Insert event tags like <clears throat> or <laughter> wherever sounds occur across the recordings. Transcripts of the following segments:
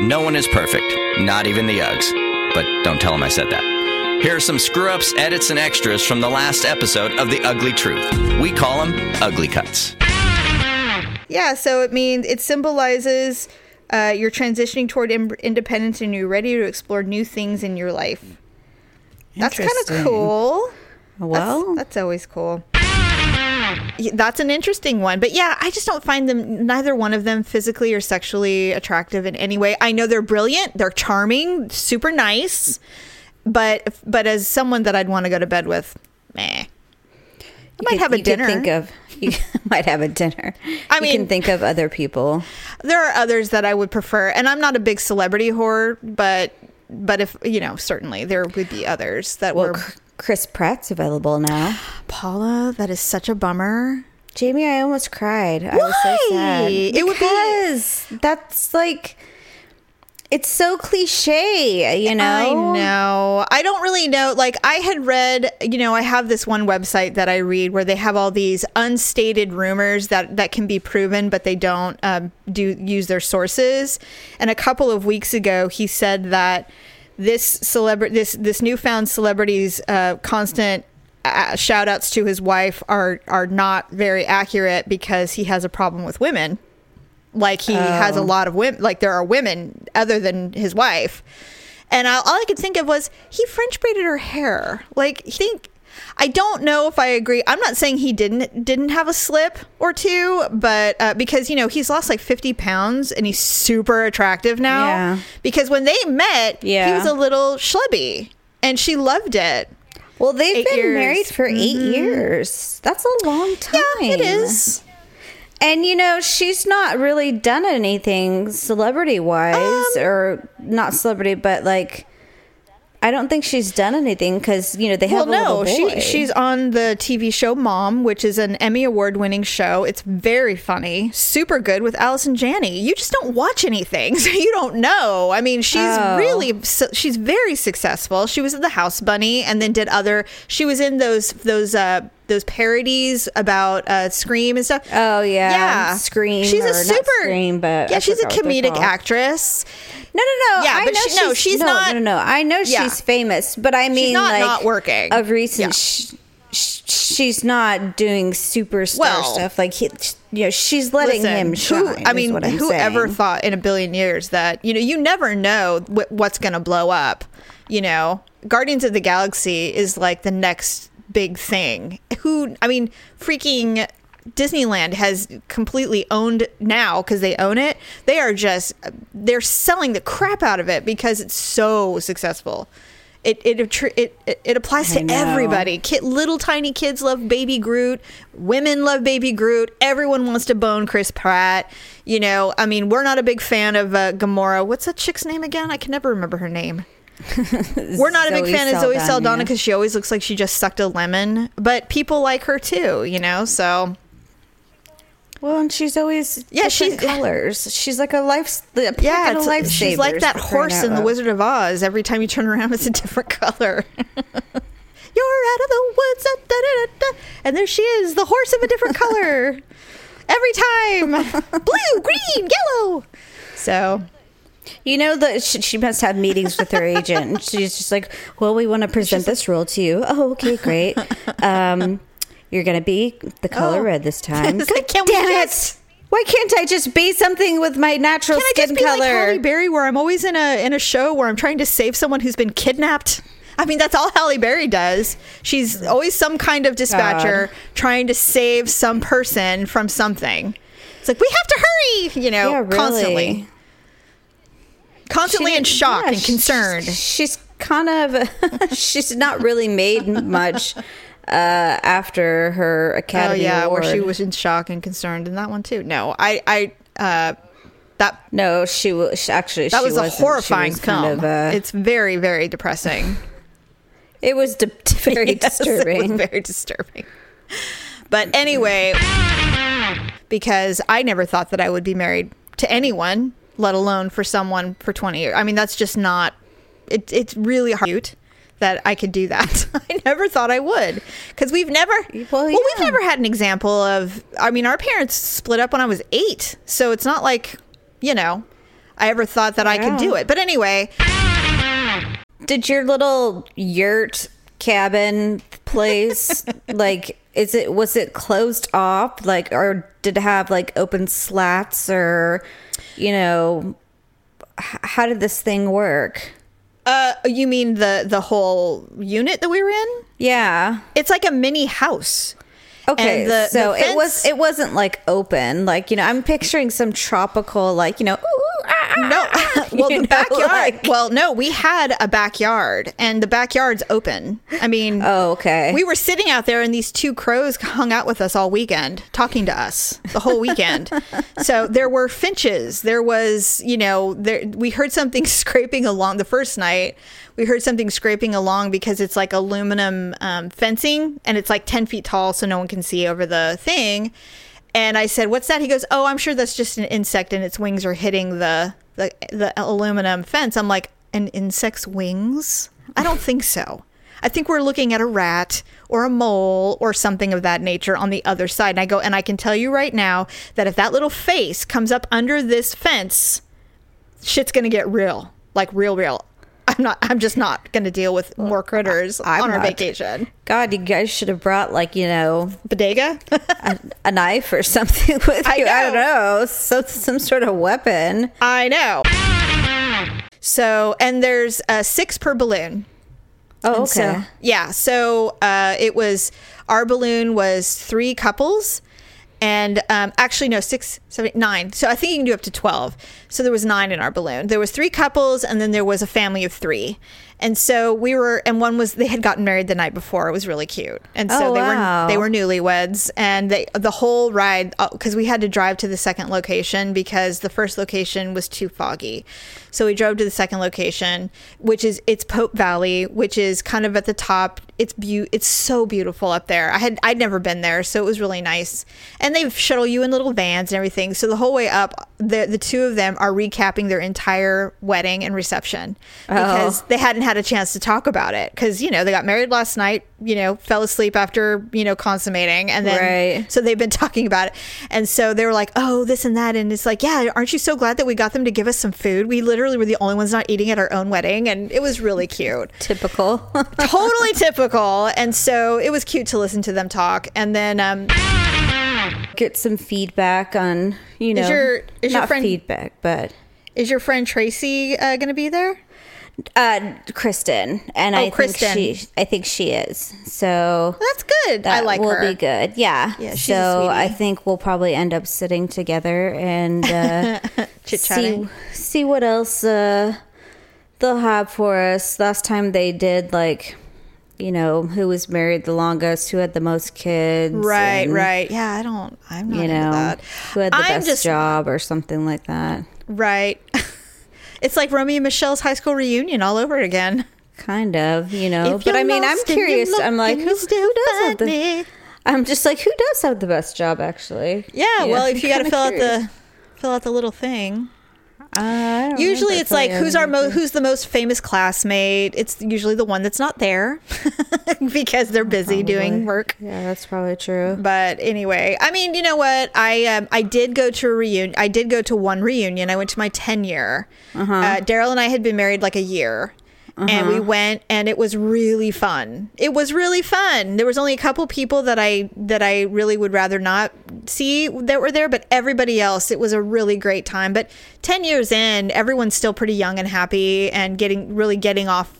No one is perfect, not even the Uggs. But don't tell them I said that. Here are some screw ups, edits, and extras from the last episode of The Ugly Truth. We call them Ugly Cuts. Yeah, so it means it symbolizes uh, you're transitioning toward im- independence and you're ready to explore new things in your life. That's kind of cool. Well, That's, that's always cool. That's an interesting one. But yeah, I just don't find them, neither one of them physically or sexually attractive in any way. I know they're brilliant, they're charming, super nice. But but as someone that I'd want to go to bed with, meh. I you might could- have a you dinner. Think of you <laughs> <laughs> might have a dinner. I you mean- can think of other people. there are others that I would prefer, and I'm not a big celebrity whore, but but if you know, certainly there would be others that Well, were Chris Pratt's available now. Paula. That is such a bummer. Jamie, I almost cried. I was so sad. Why? It would be- that's like it's so cliche, you know. I know. I don't really know. Like I had read, you know, I have this one website that I read where they have all these unstated rumors that that can be proven, but they don't um, do use their sources. And a couple of weeks ago, he said that this celebrity, this this newfound celebrity's uh, constant uh, shout outs to his wife are are not very accurate because he has a problem with women. Like he has a lot of women like there are women other than his wife. And I, all i could think of was he french braided her hair. Like think i don't know if i agree i'm not saying he didn't didn't have a slip or two but uh, because you know he's lost like 50 pounds and he's super attractive now Yeah. because when they met yeah. he was a little schlubby and she loved it Well, they've Eight been years. married for eight years. That's a long time. yeah it is And you know, she's not really done anything celebrity wise, Um, or not celebrity, but like, I don't think she's done anything because you know they well, have a no, she she's on the TV show Mom, which is an Emmy award winning show. It's very funny, super good with Allison Janney. You just don't watch anything, <laughs> so you don't know. I mean, she's Oh. really she's very successful. She was in the House Bunny, and then did other. She was in those those uh those parodies about uh Scream and stuff. Oh yeah, yeah, Scream. She's a super Scream, but yeah, I she's a forgot what they're comedic actress. No, no, no. Yeah, I but know she- no, she's no, not- No, no, no. I know Yeah. she's famous, but I mean, not like not working. of recent. Yeah. sh- sh- she's not doing superstar Well- stuff. Like, he, you know, she's letting him shine. Who, I mean, what I'm whoever thought in a billion years that you know you never know wh- what's going to blow up. You know, Guardians of the Galaxy is like the next big thing. Who, I mean, freaking. Disneyland has completely owned now because they own it. They are just they're selling the crap out of it because it's so successful. It it it, it, applies to everybody. Kid, little tiny kids love Baby Groot. Women love Baby Groot. Everyone wants to bone Chris Pratt. You know, I mean, we're not a big fan of uh, Gamora. What's that chick's name again? I can never remember her name. <laughs> We're not a big fan of Zoe Saldana. Because she always looks like she just sucked a lemon. But people like her too, you know. So Well, and she's always Yeah, she's- colors. She's like a life, the yeah, it's, life she's like that horse in the Wizard. Of Oz. Every time you turn around, <laughs> it's a different color. <laughs> You're out of the woods, da, da, da, and there she is, the horse of a different color. Every time, blue, green, yellow. So You know that she, she must have meetings with her agent. and She's just like, "Well, we want to present this role to you." Oh, okay, great. Um, you're gonna be the color Oh. red this time. <laughs> Like, can we damn just- it! Why can't I just be something with my natural can I skin just be color? like Halle Berry, where I'm always in a in a show where I'm trying to save someone who's been kidnapped? I mean, that's all Halle Berry does. She's always some kind of dispatcher God. trying to save some person from something. It's like we have to hurry, you know, Yeah, really. constantly, constantly in shock yeah, and concerned. She's kind of <laughs> she's not really made much uh, after her Academy. Oh yeah, Award. where she was in shock and concerned in that one too. No, I, I, uh, that no, she was actually that she was a horrifying was film. kind of, uh, it's very, very depressing. it was <laughs> very <laughs> Yes, it was disturbing. very disturbing. But anyway, because I never thought that I would be married to anyone, let alone for someone for 20 years. I mean, that's just not, it, it's really hard that I could do that. <laughs> I never thought I would because we've never, well, Well, we've never had an example of, I mean, our parents split up when I was eight. So it's not like, you know, I ever thought that I could do it. But anyway, Did your little yurt cabin place <laughs> like is it was it closed off like or did it have like open slats or you know h- how did this thing work? uh, you mean the the whole unit that we were in? Yeah. It's like a mini house. Okay, the- so the it was it wasn't like open like you know I'm picturing some tropical like you know ooh, No, <laughs> well, the know, backyard. like- well, no, we had a backyard, and the backyard's open. I mean, Oh, okay. We were sitting out there, and these two crows hung out with us all weekend, talking to us the whole weekend. <laughs> so there were finches. There was, you know, there we heard something <laughs> scraping along the first night. We heard something scraping along because it's like aluminum um, fencing, and it's like ten feet tall, so no one can see over the thing. And I said, "What's that?" He goes, "Oh, I'm sure that's just an insect, and its wings are hitting the the, the aluminum fence." I'm like, "An insect's wings? I don't think so. I think we're looking at a rat or a mole or something of that nature on the other side." And I go, and I can tell you right now that if that little face comes up under this fence, shit's gonna get real, like real, real. I'm not. I'm just not gonna deal with more critters I'm on our not. vacation. God, you guys should have brought like you know Bodega. a, a knife or <laughs> something with I you. I don't know. know, so some sort of weapon. I know. So, and there's uh, six per balloon. Oh, And So, yeah. So uh, it was our balloon was three couples, and um, actually no six, seven, nine. So I think you can do up to twelve. So there was nine in our balloon. There was three couples, and then there was a family of three. And so we were, and one was they had gotten married the night before. It was really cute, and so Oh, they wow. were they were newlyweds, and they the whole ride uh, because we had to drive to the second location because the first location was too foggy. So we drove to the second location, which is it's Pope Valley, which is kind of at the top. It's beau- it's so beautiful up there. I had I'd never been there, so it was really nice. And they shuttle you in little vans and everything. So the whole way up, the the two of them are recapping their entire wedding and reception because they hadn't had a chance to talk about it because you know they got married last night. You know, fell asleep after you know consummating, and then Right. so they've been <laughs> talking about it. And so they were like, oh, this and that. And it's like, yeah, aren't you so glad that we got them to give us some food? We literally were the only ones not eating at our own wedding. And it was really cute. Typical. <laughs> totally typical. And so it was cute to listen to them talk. And then, um, Get some feedback on you know is your- is your friend- feedback, but is your friend Tracy uh, going to be there? uh, Kristen, and Oh, I Kristen. think she I think she is. So That's good. I that like will her. be good. Yeah. Yeah, so I think we'll probably end up sitting together and uh, <laughs> see see what else uh, they'll have for us. Last time they did like, you know, who was married the longest, who had the most kids, Right, and, right. Yeah, I don't, I'm not You into know, that. who had the I'm best just, job or something like that. Right. <laughs> it's like Romy and Michele's high school reunion all over again. Kind of, you know. If But I mean, I'm curious. I'm like, who, still who does have the? I'm just like, who does have the best job, actually? Yeah, well, <laughs> if you got to fill out the fill out the little thing. I Usually, it's like who's our mo- who's the most famous classmate. It's usually the one that's not there <laughs> because they're busy doing work. Yeah, that's probably true. But anyway, I mean, you know what? I um, I did go to a reunion. I did go to one reunion. I went to my ten year. Uh-huh. uh Daryl and I had been married like a year. And we uh-huh. went, and it was really fun. It was really fun. There was only a couple people that I that I really would rather not see that were there, but everybody else, it was a really great time. But ten years in, everyone's still pretty young and happy, and getting really getting off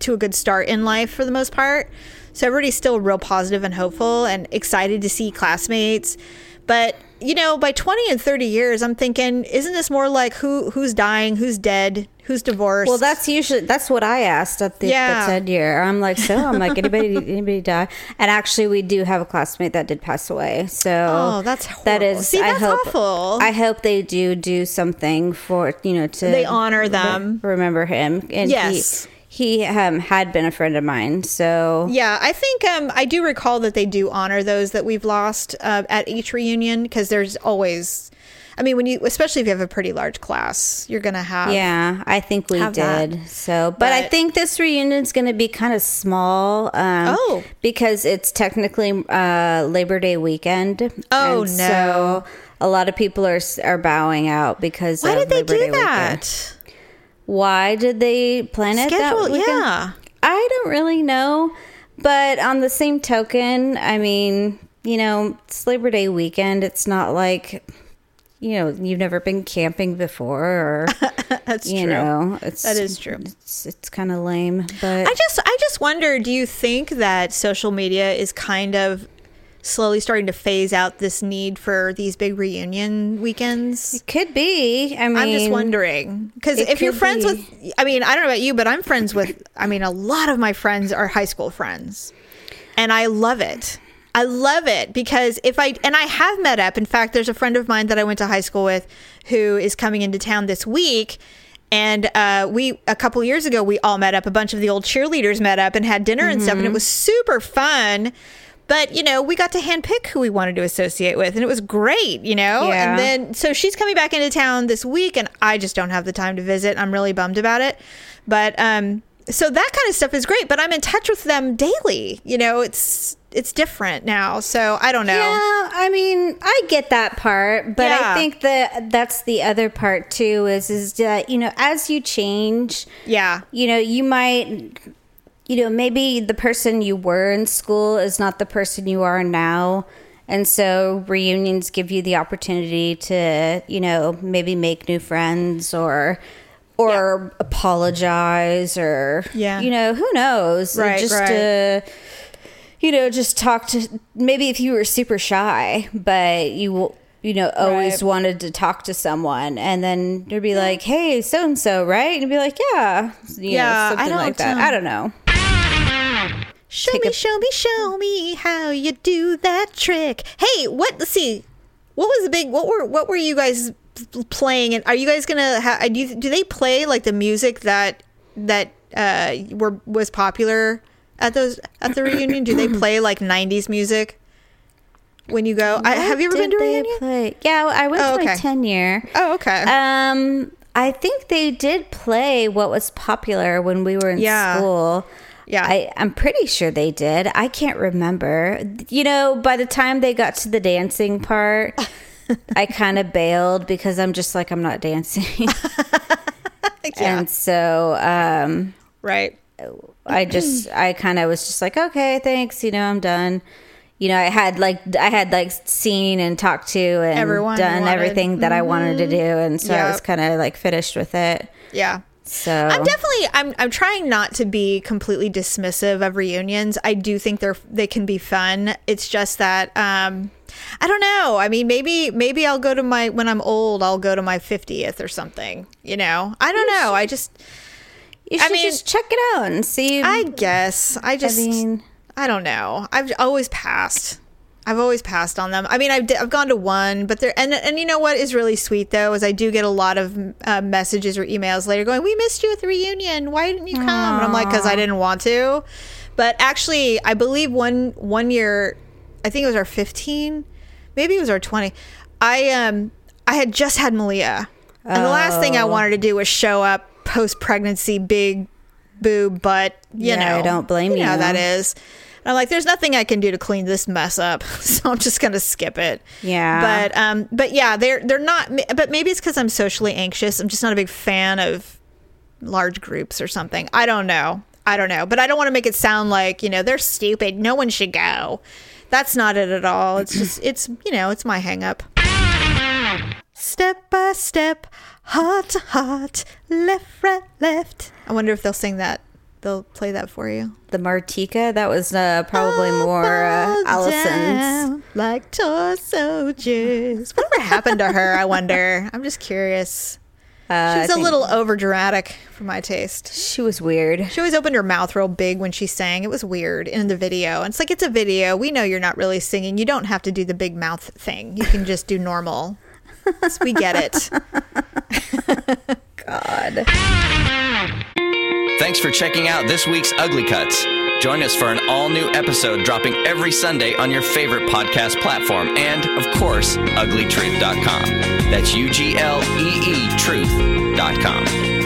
to a good start in life for the most part. So everybody's still real positive and hopeful and excited to see classmates. But you know, by 20 and 30 years, I'm thinking, isn't this more like who who's dying, who's dead, who's divorced? Well, that's usually that's what I asked at the, Yeah. the TED year. I'm like, so I'm like, anybody <laughs> anybody die? And actually, we do have a classmate that did pass away. So Oh, that's that horrible. is. See, I that's hope awful. I hope they do do something for you know to They honor them. remember him. And Yes. he, he um, had been a friend of mine. So Yeah, I think um, I do recall that they do honor those that we've lost uh, at each reunion because there's always, I mean, when you, especially if you have a pretty large class, you're gonna have. Yeah, I think we have that. did. So, but, I think this reunion's going to be kind of small. Um, Oh. because it's technically uh, Labor Day weekend. Oh, And no. So a lot of people are are bowing out because Why of did they Labor do Day weekend. Why did they plan it that weekend? yeah. I don't really know, but on the same token, I mean, you know, it's Labor Day weekend. It's not like you know you've never been camping before, or <laughs> That's you true. know, it's That is true. It's it's kind of lame, but I just I just wonder, do you think that social media is kind of slowly starting to phase out this need for these big reunion weekends? could be. I mean, I'm just wondering because if you're friends be. with, I mean, I don't know about you, but I'm friends with. I mean, a lot of my friends are high school friends, and I love it. I love it because if I and I have met up. In fact, there's a friend of mine that I went to high school with who is coming into town this week. And uh, we a couple years ago we all met up. A bunch of the old cheerleaders met up and had dinner and stuff, and Mm-hmm. it was super fun. But you know, we got to handpick who we wanted to associate with, and it was great. You know, Yeah. and then so she's coming back into town this week, and I just don't have the time to visit. I'm really bummed about it. But um, so that kind of stuff is great. But I'm in touch with them daily. You know, it's it's different now. So I don't know. Yeah, I mean, I get that part, but Yeah. I think that that's the other part too. Is is that you know, as you change, Yeah. you know, you might, you know, maybe the person you were in school is not the person you are now. And so reunions give you the opportunity to, you know, maybe make new friends or or apologize or Yeah. you know, who knows? Right, just right. to you know, just talk to maybe if you were super shy, but you will, you know always Right. wanted to talk to someone, and then you'd be like, "Hey, so and so, right?" And you'd be like, "Yeah, you Yeah, know, I something like don't, like that." um, I don't know. Show me, a- show me, show me how you do that trick. Hey, what? Let's see. What was the big? What were? What were you guys playing? And are you guys gonna? Ha- do you, do they play like the music that that uh were was popular at those at the reunion? do they <clears throat> play like '90s music when you go? I, have you ever been to a reunion? play? Yeah, I went Oh, to my okay. ten year. Oh, okay. Um, I think they did play what was popular when we were in Yeah. school. Yeah. I, I'm pretty sure they did. I can't remember. You know, by the time they got to the dancing part, <laughs> I kind of bailed because I'm just like, I'm not dancing. <laughs> <laughs> yeah. And so um, right. I just, I kind of was just like, okay, thanks. You know, I'm done. You know, I had like, I had like seen and talked to and Everyone done wanted. everything that I wanted to do. And so I was kind of like finished with it. Yeah. So I'm definitely I'm I'm trying not to be completely dismissive of reunions. I do think they're they can be fun. It's just that um I don't know. I mean maybe maybe I'll go to my when I'm old, I'll go to my 50th or something, you know. I don't know. I just you I should mean- just check it out and see. I guess I just I, mean- I don't know. I've always passed. I've always passed on them. I mean, I've, d- I've gone to one, but there and and you know what is really sweet though is I do get a lot of uh, messages or emails later going, "We missed you at the reunion. Why didn't you come?" And I'm like, "Cause I didn't want to." But actually, I believe one one year, I think it was our 15, maybe it was our 20. I um I had just had Malia, and the last thing I Oh. wanted to do was show up post pregnancy, big boob butt. You Yeah, I don't blame you. know you. that is. I'm like, there's nothing I can do to clean this mess up, <laughs> so I'm just gonna skip it. Yeah. But um, but yeah, they're they're not. But maybe it's because I'm socially anxious. I'm just not a big fan of large groups or something. I don't know. I don't know. But I don't want to make it sound like you know they're stupid. No one should go. That's not it at all. It's just <clears throat> it's you know it's my hang up. Step by step, heart to heart, left, right, left. I wonder if they'll sing that. They'll play that for you. the Martika, that was uh, probably more uh, Allison's. Like toy soldiers. Whatever happened to her, I wonder. I'm just curious. Uh, She was a little over dramatic for my taste. She was weird. She always opened her mouth real big when she sang. It was weird in the video. And it's like, it's a video. We know you're not really singing. You don't have to do the big mouth thing. You can just do normal. We get it. <laughs> <laughs> God. Thanks for checking out this week's Ugly Cuts. Join us for an all new episode dropping every Sunday on your favorite podcast platform and, of course, ugleetruth.com. That's U G L E E truth.com.